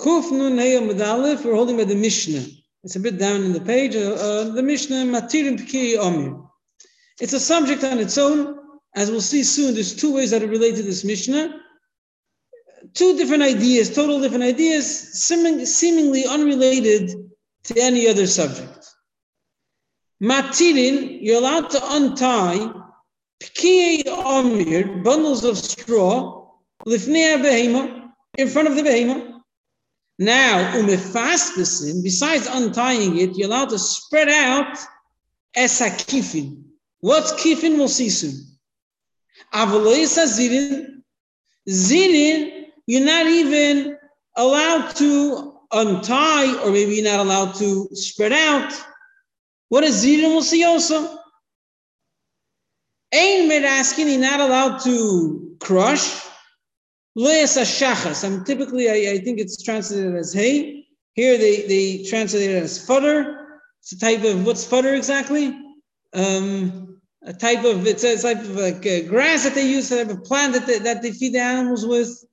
Kuf Nun Medalef, we're holding by the Mishnah. It's a bit down in the page. Uh, uh, the Mishnah, Matirim Pki Omir. It's a subject on its own. As we'll see soon, there's two ways that it related to this Mishnah. Two different ideas, total different ideas, seeming, seemingly unrelated to any other subject. Matirin, you're allowed to untie Pki Omir, bundles of straw, Lifnei Behema, in front of the Behema. Now, umefaspesin, besides untying it, you're allowed to spread out esakifin. What's kifin? We'll see soon. Avaloisa zirin. Zirin, you're not even allowed to untie, or maybe you're not allowed to spread out. What is zirin? We'll see also. Ein meraskin, you're not allowed to crush. Loyas shachas. I'm typically, I, I, think it's translated as hay. Here they, they translate it as fodder. It's a type of, what's fodder exactly? Um, a type of, it's a type of like uh, grass that they use, a type of plant that they, that they feed the animals with.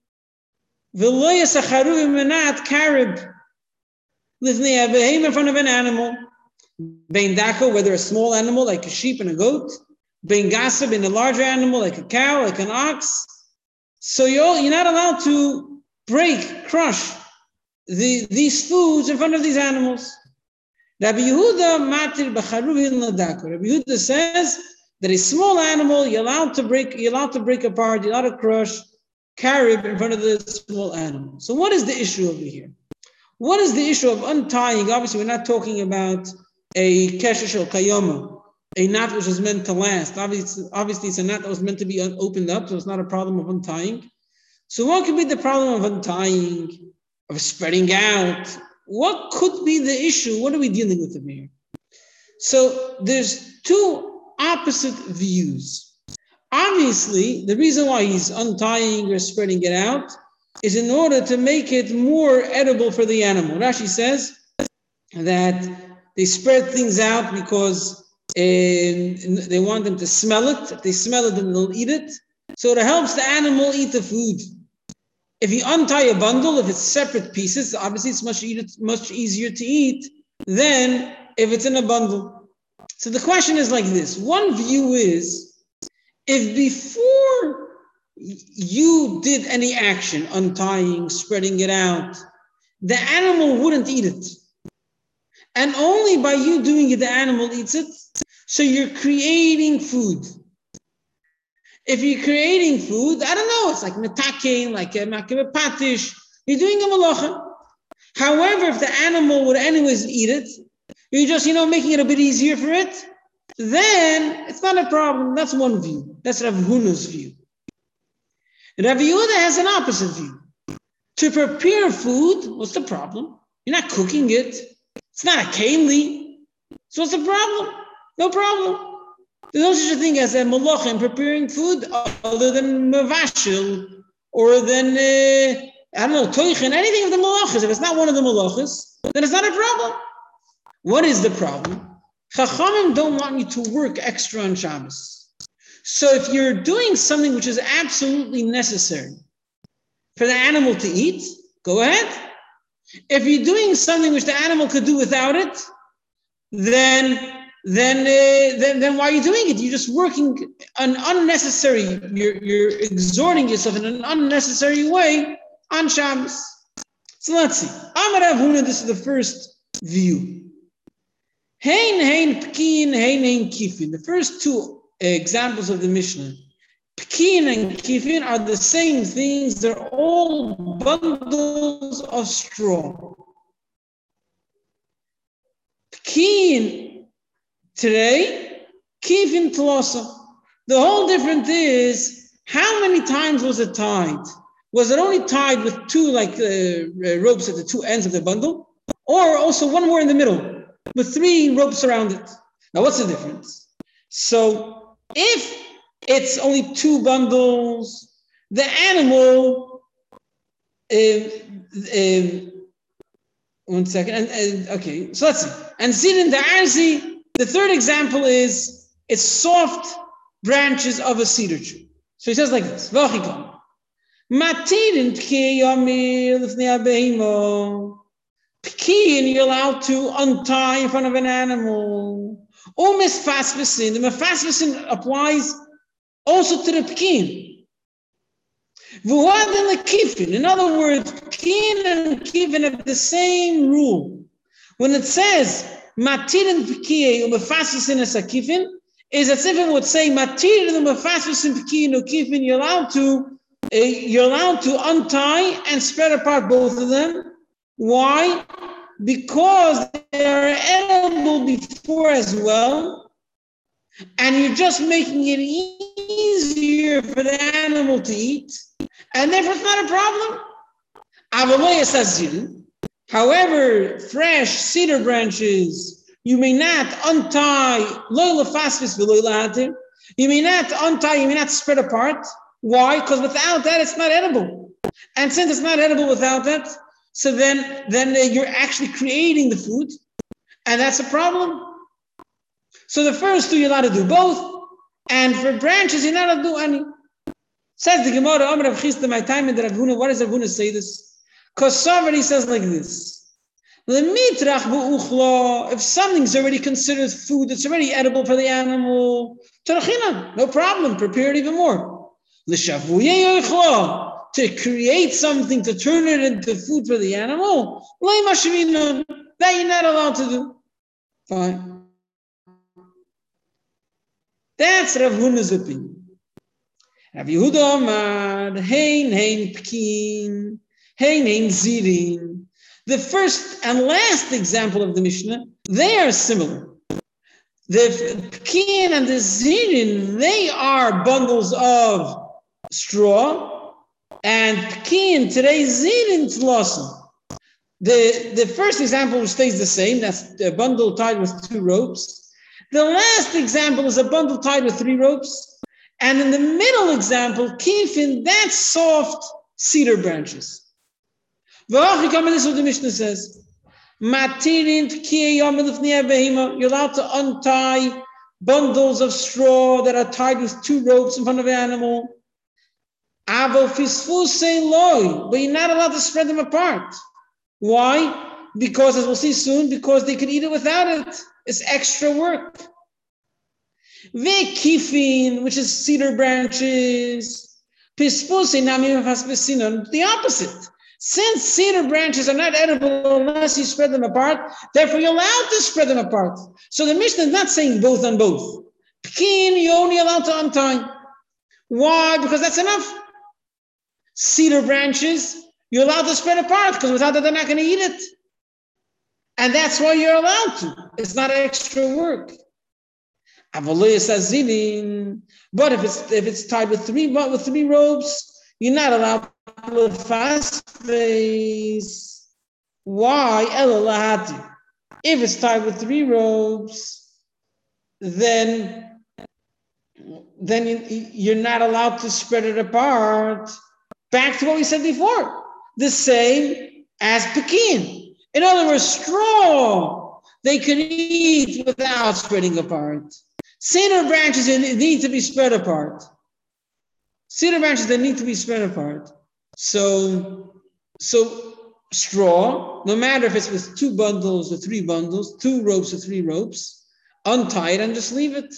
Veloyas acharuvim menat karib. Livnei behem in front of an animal. Bein whether a small animal like a sheep and a goat. Bein gasab in a larger animal like a cow, like an ox. So you're, you're not allowed to break, crush the, these foods in front of these animals. Rabbi Yehuda matir ladako. Rabbi Yehuda says that a small animal you're allowed to break, you're allowed to break apart, you're allowed to crush, carib in front of the small animal. So what is the issue over here? What is the issue of untying? Obviously, we're not talking about a keshesh or kayoma, a knot which is meant to last. Obviously, obviously, it's a knot that was meant to be opened up, so it's not a problem of untying. So, what could be the problem of untying, of spreading out? What could be the issue? What are we dealing with here? So, there's two opposite views. Obviously, the reason why he's untying or spreading it out is in order to make it more edible for the animal. Rashi says that they spread things out because and they want them to smell it. If they smell it, then they'll eat it. So it helps the animal eat the food. If you untie a bundle, if it's separate pieces, obviously it's much, much easier to eat than if it's in a bundle. So the question is like this. One view is if before you did any action, untying, spreading it out, the animal wouldn't eat it. And only by you doing it, the animal eats it. So you're creating food. If you're creating food, I don't know, it's like metakin, like uh, a makibapatish, uh, you're doing a malacha. However, if the animal would anyways eat it, you're just, you know, making it a bit easier for it, then it's not a problem. That's one view. That's Rav Huna's view. Rav Yehuda has an opposite view. To prepare food, what's the problem? You're not cooking it. It's not a keli. So what's the problem? No problem. There's no such a thing as a malach in preparing food other than mavashil or than, uh, I don't know, toichin, anything of the malachas. If it's not one of the malachas, then it's not a problem. What is the problem? Chachamim don't want you to work extra on Shabbos. So if you're doing something which is absolutely necessary for the animal to eat, go ahead. If you're doing something which the animal could do without it, then then, uh, then then why are you doing it? You're just working an unnecessary. You're you're exhorting yourself in an unnecessary way on Shabbos. So let's see. Amar Avuna, this is the first view. Hein hein pkin hein hein kifin. The first two examples of the Mishnah Pekin and kifin are the same things. They're all bundles of straw. Pekin today, kifin tlosa. The whole difference is how many times was it tied? Was it only tied with two like uh, ropes at the two ends of the bundle, or also one more in the middle with three ropes around it? Now, what's the difference? So, if it's only two bundles. The animal, um, um, one second, and, and, okay, so let's see. And in the arzi, the third example is it's soft branches of a cedar tree. So he says like this, Matirin Pekin, you're allowed to untie in front of an animal. Or misfasvisin. The misfasvisin applies also to the pekin. In other words, pekin and kivin have the same rule. When it says matirin misfasvisin as a kivin, is as if it would say matirin and misfasvisin pekin or kivin. You're allowed to uh, you're allowed to untie and spread apart both of them. Why? Because they are edible before as well, and you're just making it easier for the animal to eat, and therefore it's not a problem. However, fresh cedar branches, you may not untie, you may not untie, you may not spread apart. Why? Because without that, it's not edible. And since it's not edible without that, so then, then you're actually creating the food, and that's a problem. So the first two, you're allowed to do both, and for branches, you're not allowed to do any. Says the Gemara, Amr of Chista, my time in the Ravuna. Why does Ravuna say this? Because somebody says like this. If something's already considered food, it's already edible for the animal. No problem, prepare it even more to create something to turn it into food for the animal, that you're not allowed to do. Fine. That's Rav Huna's opinion. Rav Yehuda Omar, hein hein pkin, hein hein zirin. The first and last example of the Mishnah, they are similar. The pkin and the zirin, they are bundles of straw, and pekin today zin tlosim. The, the first example stays the same. That's a bundle tied with two ropes. The last example is a bundle tied with three ropes. And in the middle example, kifin, that's soft cedar branches. This is what the Mishnah says. You're allowed to untie bundles of straw that are tied with two ropes in front of an animal. But you're not allowed to spread them apart. Why? Because, as we'll see soon, because they can eat it without it. It's extra work. Vekifin, which is cedar branches. Pispusei namim the opposite. Since cedar branches are not edible unless you spread them apart, therefore you're allowed to spread them apart. So the Mishnah is not saying both on both. Pekin, you're only allowed to untie. Why? Because that's enough cedar branches, you're allowed to spread apart because without that, they're not going to eat it. And that's why you're allowed to. It's not extra work. But if it's if it's tied with three with three ropes, you're not allowed to fast face. Why? If it's tied with three ropes, then then you're not allowed to spread it apart. Back to what we said before. The same as pekin. In other words, straw they can eat without spreading apart. Cedar branches need to be spread apart. Cedar branches they need to be spread apart. So, so straw, no matter if it's with two bundles or three bundles, two ropes or three ropes, untie it and just leave it.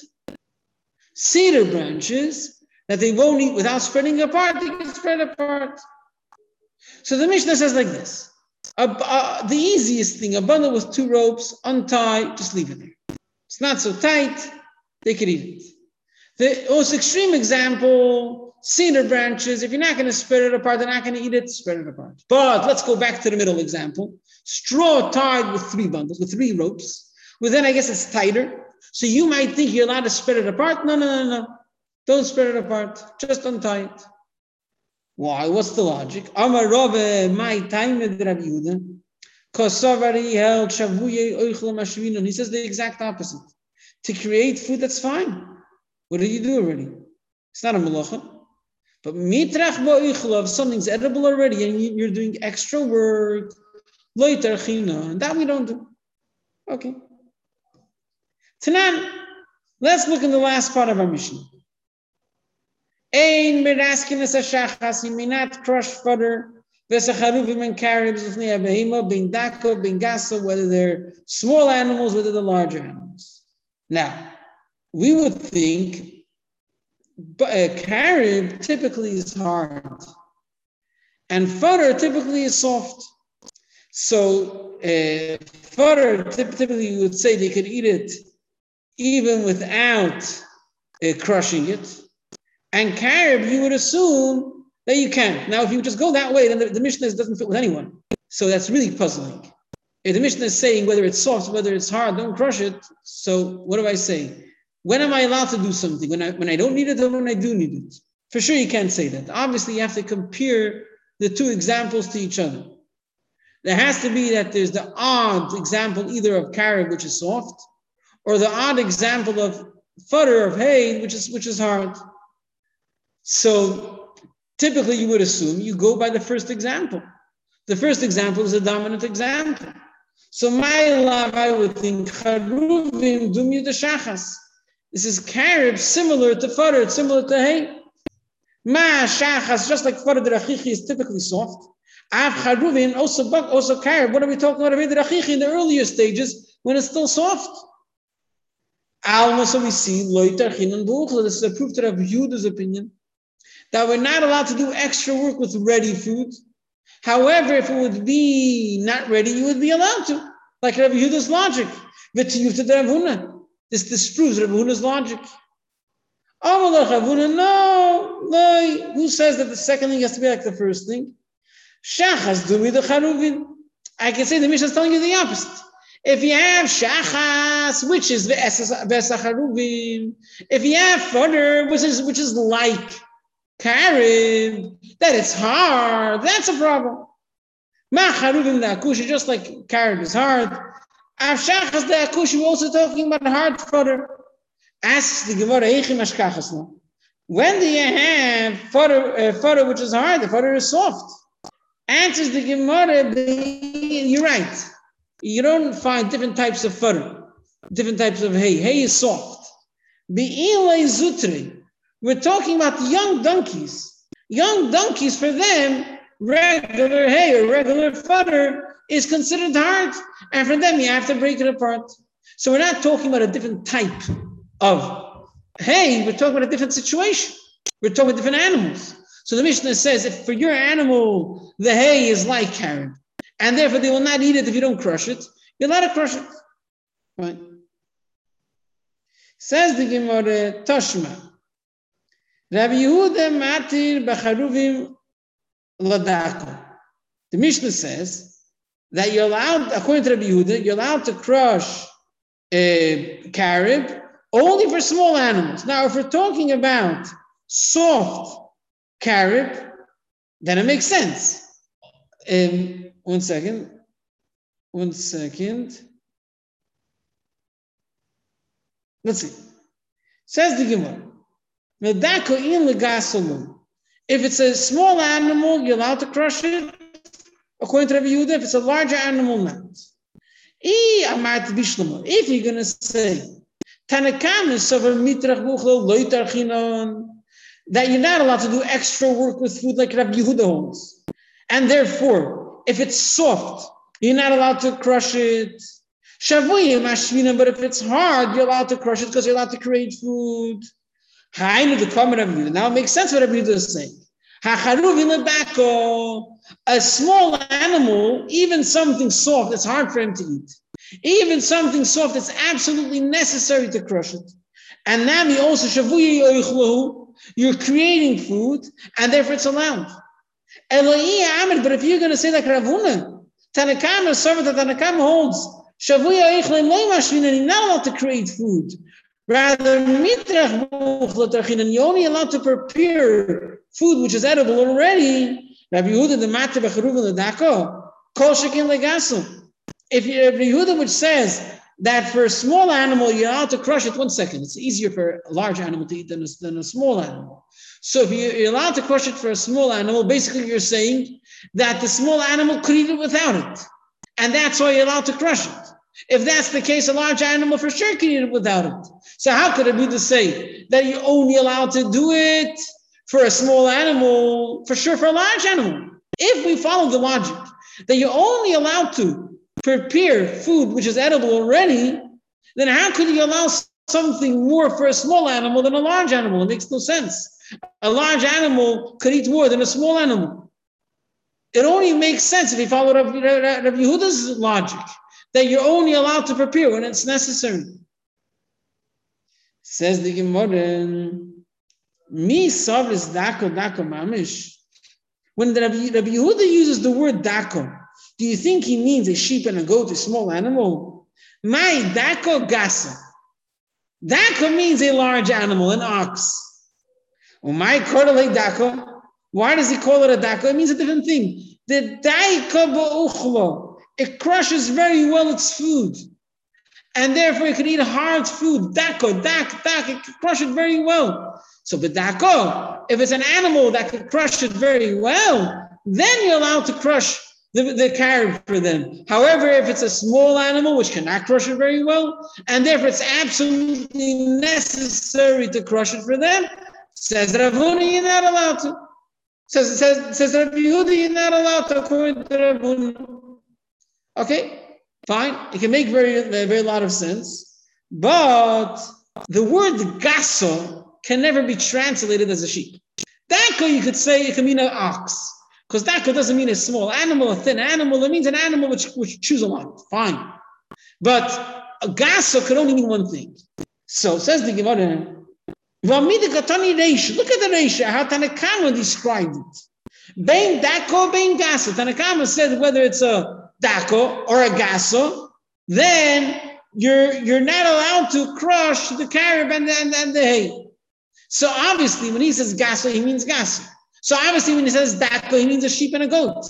Cedar branches, that they won't eat without spreading apart, they can spread apart. So the Mishnah says like this the easiest thing, a bundle with two ropes, untie, just leave it there. It's not so tight, they could eat it. The most extreme example, cedar branches, if you're not going to spread it apart, they're not going to eat it, spread it apart. But let's go back to the middle example. Straw tied with three bundles, with three ropes. Well, then I guess it's tighter. So you might think you're allowed to spread it apart. No, no, no, no. Don't spread it apart. Just untie it. Why? What's the logic? Amar Rove, my time with Rabbi Yehuda. Kosavari held shavuye. He says the exact opposite. To create food, that's fine. What did you do already? It's not a malacha. But mitrach bo'ichle, if something's edible already and you're doing extra work, loiter and that we don't do. Okay. Tanan, let's look in the last part of our Mishnah. Ein meraskinas ashachas, you may not crush fodder. Vesacharuvim and caribs, behema, bin dako, bin gasa, whether they're small animals, whether they're larger animals. Now, we would think a carib typically is hard, and fodder typically is soft. So, uh, fodder typically you would say they could eat it even without uh, crushing it. And carib, you would assume that you can. Now, if you just go that way, then the, the Mishnah doesn't fit with anyone. So that's really puzzling. If the Mishnah is saying whether it's soft, whether it's hard, don't crush it. So what do I say? When am I allowed to do something? When I when I don't need it or when I do need it? For sure you can't say that. Obviously, you have to compare the two examples to each other. There has to be that there's the odd example either of carib, which is soft, or the odd example of fodder of hay, which is which is hard. So typically you would assume you go by the first example. The first example is a dominant example. So my love, I would think charuvim dumyu shachas. This is carib similar to fodder, similar to hay. Ma shachas, just like fodder the is typically soft. Av charuvin also also carib. What are we talking about? The in the earlier stages when it's still soft. Alma, so we see loiter chinan buchla. This is a proof to Rabbi Yehuda's opinion that we're not allowed to do extra work with ready food. However, if it would be not ready, you would be allowed to, like Rabbi Yehuda's logic. This disproves Rabbi Huna's logic. No, no. Who says that the second thing has to be like the first thing? Shachas do the charuvin. I can say the Mishnah is telling you the opposite. If you have shachas, which is vesacharuvim, if you have fodder, which is which is like carib, that it's hard, that's a problem. Ma charuvim the akushi, just like carib is hard. Avshachas the akushi, we're also talking about hard fodder. Asks the Gemara, Eichim ashkachas When do you have fodder, uh, fodder which is hard? The fodder is soft. Answers the Gemara, you're right. You don't find different types of fodder, different types of hay. Hay is soft. Be'ilay zutri. We're talking about young donkeys. Young donkeys, for them, regular hay or regular fodder is considered hard. And for them, you have to break it apart. So we're not talking about a different type of hay. We're talking about a different situation. We're talking about different animals. So the Mishnah says if for your animal, the hay is like carrot, and therefore they will not eat it if you don't crush it, you're allowed to crush it. Right? Says the Gemara, Toshma. Rabbi Yehuda matir b'charuvim ladako. The Mishnah says that you're allowed, according to Rabbi Yehuda, you're allowed to crush a carib only for small animals. Now, if we're talking about soft carib, then it makes sense. Um, one second. One second. Let's see. Says the Gemara. If it's a small animal, you're allowed to crush it. According to Rabbi Yehuda, if it's a larger animal, not. If you're going to say, that you're not allowed to do extra work with food like Rabbi Yehuda holds. And therefore, if it's soft, you're not allowed to crush it. But if it's hard, you're allowed to crush it because you're allowed to create food. The comment of you. Now it makes sense what Rabbi Yehuda is saying. A small animal, even something soft, it's hard for him to eat. Even something soft, it's absolutely necessary to crush it. And Nami also you're creating food, and therefore it's allowed. But if you're going to say like Ravuna, Tanakama, servant that Tanakama holds, Shavuya Eichle not allowed to create food. Rather, Mitrach you're only allowed to prepare food which is edible already. Rabbi Yehuda, the Becharuv, the Dako, Kol Shekin Legasu. If Rabbi Yehuda, which says that for a small animal, you're allowed to crush it one second. It's easier for a large animal to eat than a, than a small animal. So if you're allowed to crush it for a small animal, basically you're saying that the small animal could eat it without it. And that's why you're allowed to crush it. If that's the case, a large animal for sure can eat it without it. So how could it be to say that you're only allowed to do it for a small animal, for sure for a large animal. If we follow the logic that you're only allowed to prepare food which is edible already, then how could you allow something more for a small animal than a large animal? It makes no sense. A large animal could eat more than a small animal. It only makes sense if you follow Rabbi Yehuda's logic that you're only allowed to prepare when it's necessary. Says the Gemara, "Mi is dako dako mamish." When the Rabbi, Rabbi Yehuda uses the word dako, do you think he means a sheep and a goat, a small animal? My dako gasa. Dako means a large animal, an ox. My korale dako. Why does he call it a dako? It means a different thing. The daika ba'uchlo. It crushes very well its food. And therefore it can eat hard food. Dako, dak, dak, it can crush it very well. So bedako, if it's an animal that can crush it very well, then you're allowed to crush the, the carib for them. However, if it's a small animal which cannot crush it very well, and therefore it's absolutely necessary to crush it for them, says Ravuni, you're not allowed to. Says says says Rabbi Yehuda, you're not allowed to according to Ravuni. Okay, fine. It can make very very lot of sense, but the word gaso can never be translated as a sheep. Dako, you could say it can mean an ox. Because dako doesn't mean a small animal, a thin animal. It means an animal which, which chews a lot. Fine. But a gaso could only mean one thing. So says the Gemara, Look at the ratio, how Tanakama described it. Bain dako, bain gaso. Tanakama said whether it's a dako or a gaso, then you're you're not allowed to crush the carib and, and, and the hay. So obviously, when he says gaso, he means gaso. So obviously, when he says dako, he means a sheep and a goat.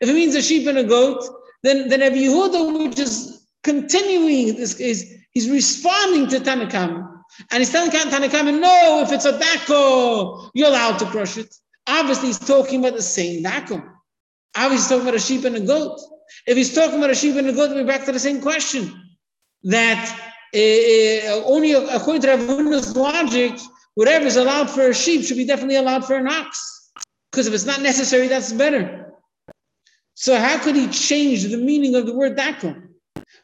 If it means a sheep and a goat, then then Rabbi Yehuda, which is continuing this, is he's responding to Tanakam. And he's telling Tanakam, no, if it's a dako, you're allowed to crush it. Obviously, he's talking about the same dako. Obviously, he's talking about a sheep and a goat. If he's talking about a sheep and a goat, we're back to the same question. That uh, only according to Rav logic, whatever is allowed for a sheep should be definitely allowed for an ox. Because if it's not necessary, that's better. So how could he change the meaning of the word dako?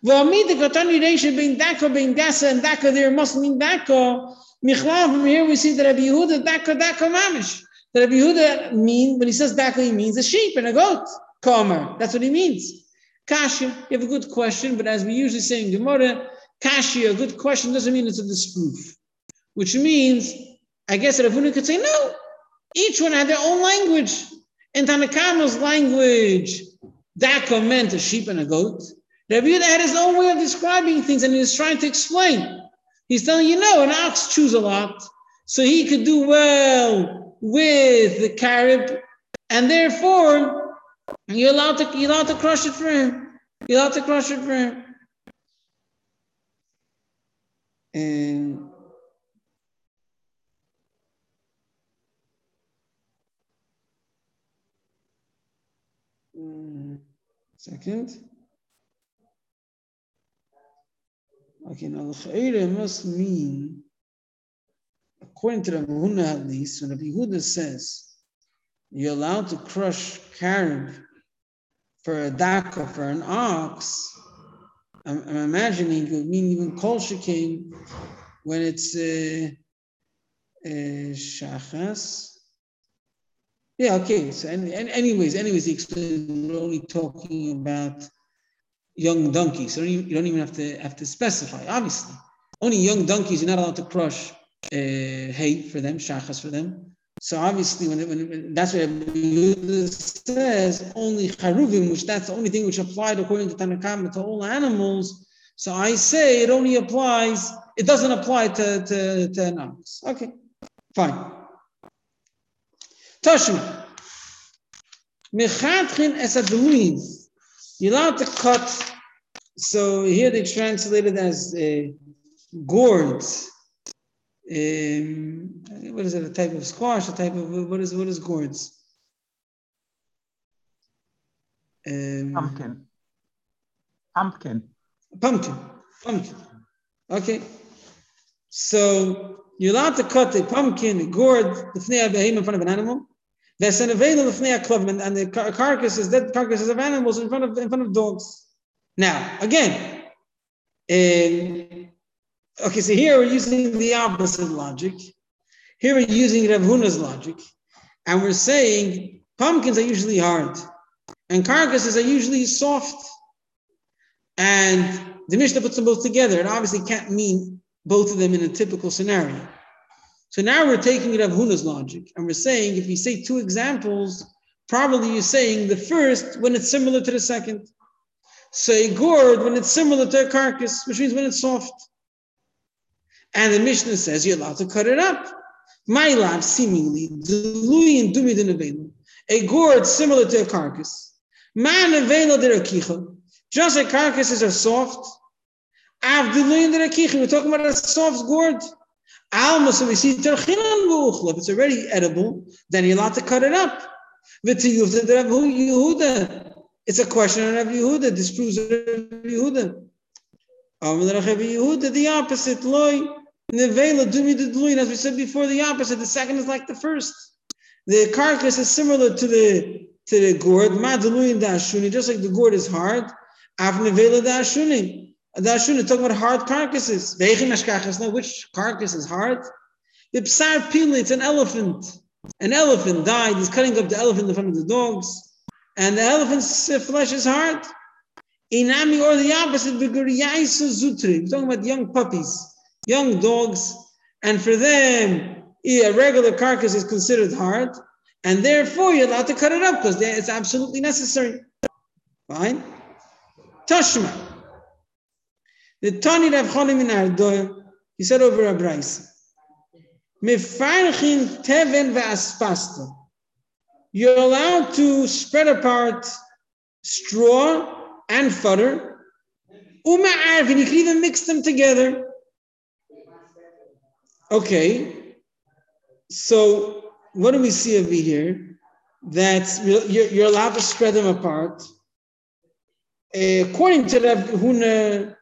Well, me the katani reisha being dako being gasa and dako there must mean dako. From here we see that Rabbi Yehuda dako dako mamish. That Rabbi Yehuda mean when he says dako he means a sheep and a goat. That's what he means. Kasha, you have a good question, but as we usually say in Gemara, Kasha, a good question doesn't mean it's a disproof which means, I guess Ravuna could say, no, each one had their own language. In Tanakama's language, Daka meant a sheep and a goat. Rabbi had his own way of describing things, and he was trying to explain. He's telling you, no, an ox chews a lot, so he could do well with the carib, and therefore you're allowed to you're allowed to crush it for him. You're allowed to crush it for him. And Second. Okay, now the must mean, according to the Huna at least, when the Yehuda says you're allowed to crush carib for a daka, for an ox, I'm, I'm imagining would mean even kol came when it's uh, uh, shachas. Yeah, okay. So, and, and anyways, anyways, he explained we're only talking about young donkeys. So you don't, you don't even have to have to specify. Obviously, only young donkeys you're not allowed to crush uh, hay for them, shachas for them. So obviously, when, when, that's what it says, only charuvim, which that's the only thing which applied according to Tanakama to all animals. So I say it only applies. It doesn't apply to to, to an ox. Okay, fine. Tashma. Mechatchin es. You're allowed to cut. So here they translated as uh, gourds. Um, what is it? A type of squash? A type of what is what is gourds? Um, pumpkin. Pumpkin. Pumpkin. Pumpkin. Okay. So you're allowed to cut a pumpkin, a gourd, the fnei behim in front of an animal. There's an available fnei club, and the carcasses, dead carcasses of animals in front of in front of dogs. Now, again, um, okay, so here we're using the opposite logic. Here we're using Rav Huna's logic, and we're saying pumpkins are usually hard, and carcasses are usually soft. And the Mishnah puts them both together. It obviously can't mean both of them in a typical scenario. So now we're taking Rav Huna's logic, and we're saying if you say two examples, probably you're saying the first when it's similar to the second. Say gourd when it's similar to a carcass, which means when it's soft. And the Mishnah says you're allowed to cut it up. My lab seemingly a gourd similar to a carcass. Man Just like carcasses are soft. We're talking about a soft gourd. If it's already edible, then you're allowed to cut it up. It's a question of Rabbi Yehuda. Disproves Rabbi Yehuda. Yehuda, the opposite. Loy nevela dumi As we said before, the opposite. The second is like the first. The carcass is similar to the to the gourd. Ma deluyin dashuni, just like the gourd is hard. Av nevela dashuni. Dashuni talking about hard carcasses. Veichin ashkachas. Now, which carcass is hard? The psar pili. It's an elephant. An elephant died. He's cutting up the elephant in front of the dogs and the elephant's flesh is hard. Inami or the opposite. We're talking about young puppies, young dogs, and for them, a regular carcass is considered hard, and therefore you're allowed to cut it up because it's absolutely necessary. Fine. Tashma. The Tani Rav Cholim in Ardoy, he said over a Braisa, Mefarchin teven ve'aspasta you're allowed to spread apart straw and fodder. Uma'arv, and you can even mix them together. Okay, so what do we see over here? That you're, you're allowed to spread them apart. Eh, according to Rav Huna,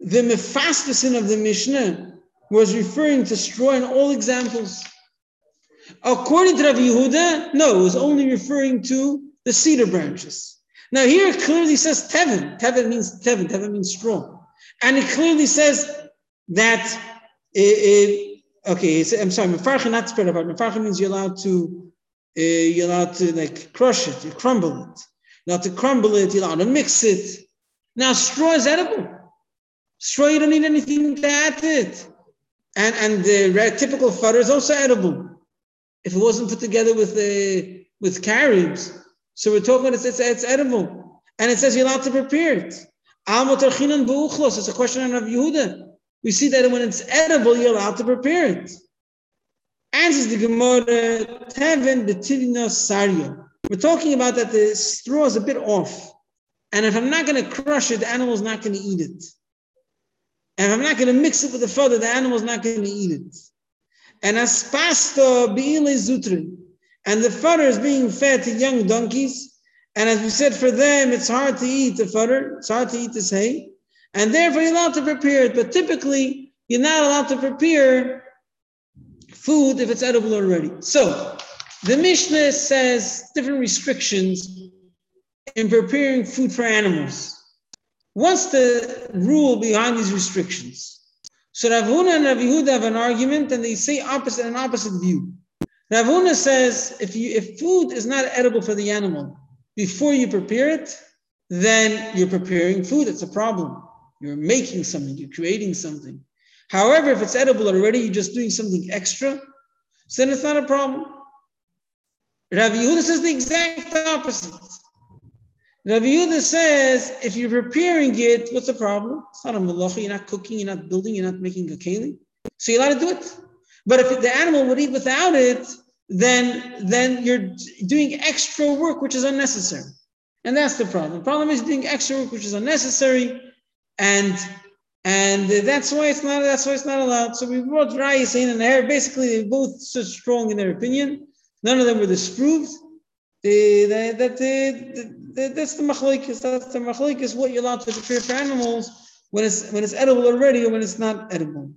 the mephastasin of the Mishnah was referring to straw in all examples. According to Rav Yehuda, no, it was only referring to the cedar branches. Now here it clearly says tevin. Tevin means tevin. Tevin means straw, and it clearly says that it, it okay. I'm sorry, mefarcha not spread apart. Mefarcha means you're allowed to uh, you're allowed to like crush it, you crumble it. Allowed to crumble it. You're allowed to mix it. Now straw is edible. Straw you don't need anything to add to it, and and the typical fodder is also edible if it wasn't put together with the with caribs. So we're talking it's, it's, it's edible. And it says you're allowed to prepare it. It's a question of Yehuda. We see that when it's edible, you're allowed to prepare it. Answers the Gemara, Tevin Betivina Saryo. We're talking about that the straw is a bit off. And if I'm not going to crush it, the animal's not going to eat it. And if I'm not going to mix it with the fodder, the animal's not going to eat it and as pasta beile zutrin, and the fodder is being fed to young donkeys. And as we said, for them, it's hard to eat the fodder, it's hard to eat this hay, and therefore you're allowed to prepare it. But typically, you're not allowed to prepare food if it's edible already. So the Mishnah says different restrictions in preparing food for animals. What's the rule behind these restrictions? So Rav Huna and Rav Yehuda have an argument, and they say opposite an opposite view. Rav Huna says if you if food is not edible for the animal before you prepare it, then you're preparing food. It's a problem. You're making something. You're creating something. However, if it's edible already, you're just doing something extra. Then it's not a problem. Rav Yehuda says the exact opposite. Rabbi Yehuda says, if you're preparing it, what's the problem? It's not a malacha, you're not cooking, you're not building, you're not making a keli. So you're allowed to do it. But if the animal would eat without it, then, then you're doing extra work which is unnecessary. And that's the problem. The problem is doing extra work which is unnecessary, and and that's why it's not that's why it's not allowed. So we brought Rayas in and Hair. Basically, they're both so strong in their opinion. None of them were disproved. They, they, that, they, that's the machlokes. That's the machlokes. What you're allowed to prepare for animals when it's when it's edible already or when it's not edible.